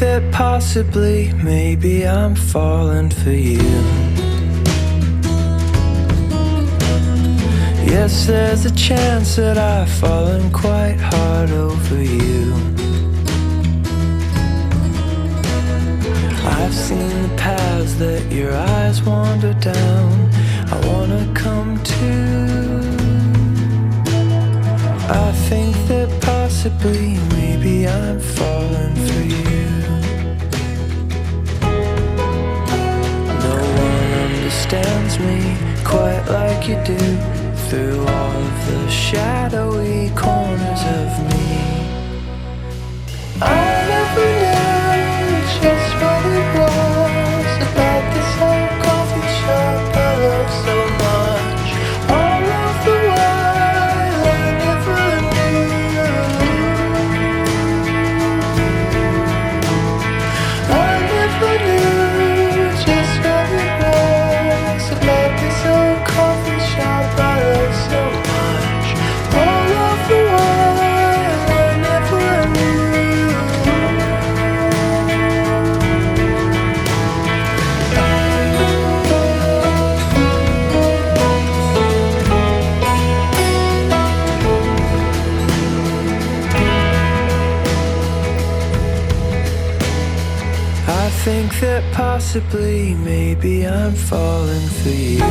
that possibly, maybe I'm falling for you. Yes, there's a chance that I've fallen quite hard over you. I've seen the paths that your eyes wander down. I wanna come to. I think that possibly, maybe I'm falling for you. No one understands me quite like you do through all of the shadowy think that possibly, maybe I'm falling for you.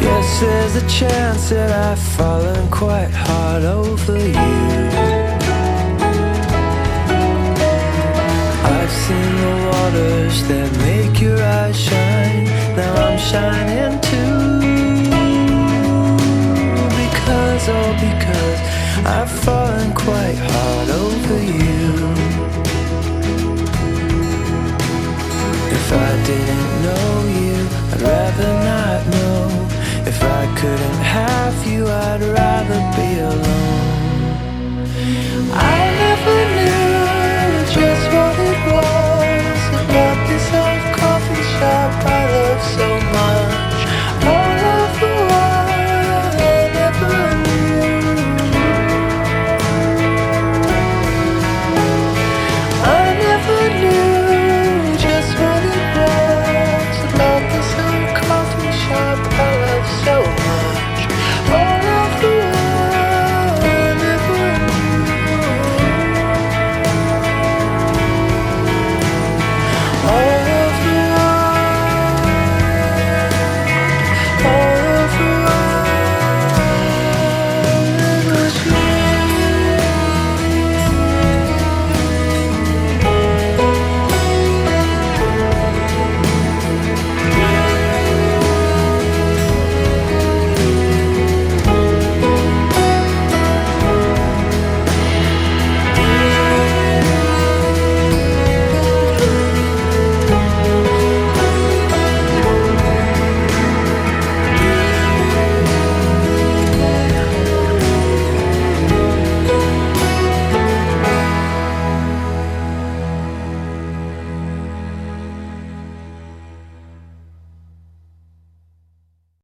Yes, there's a chance that I've fallen quite hard over you. I've seen the waters that make your eyes shine. Now I'm shining too. Because, oh, because I've fallen quite hard.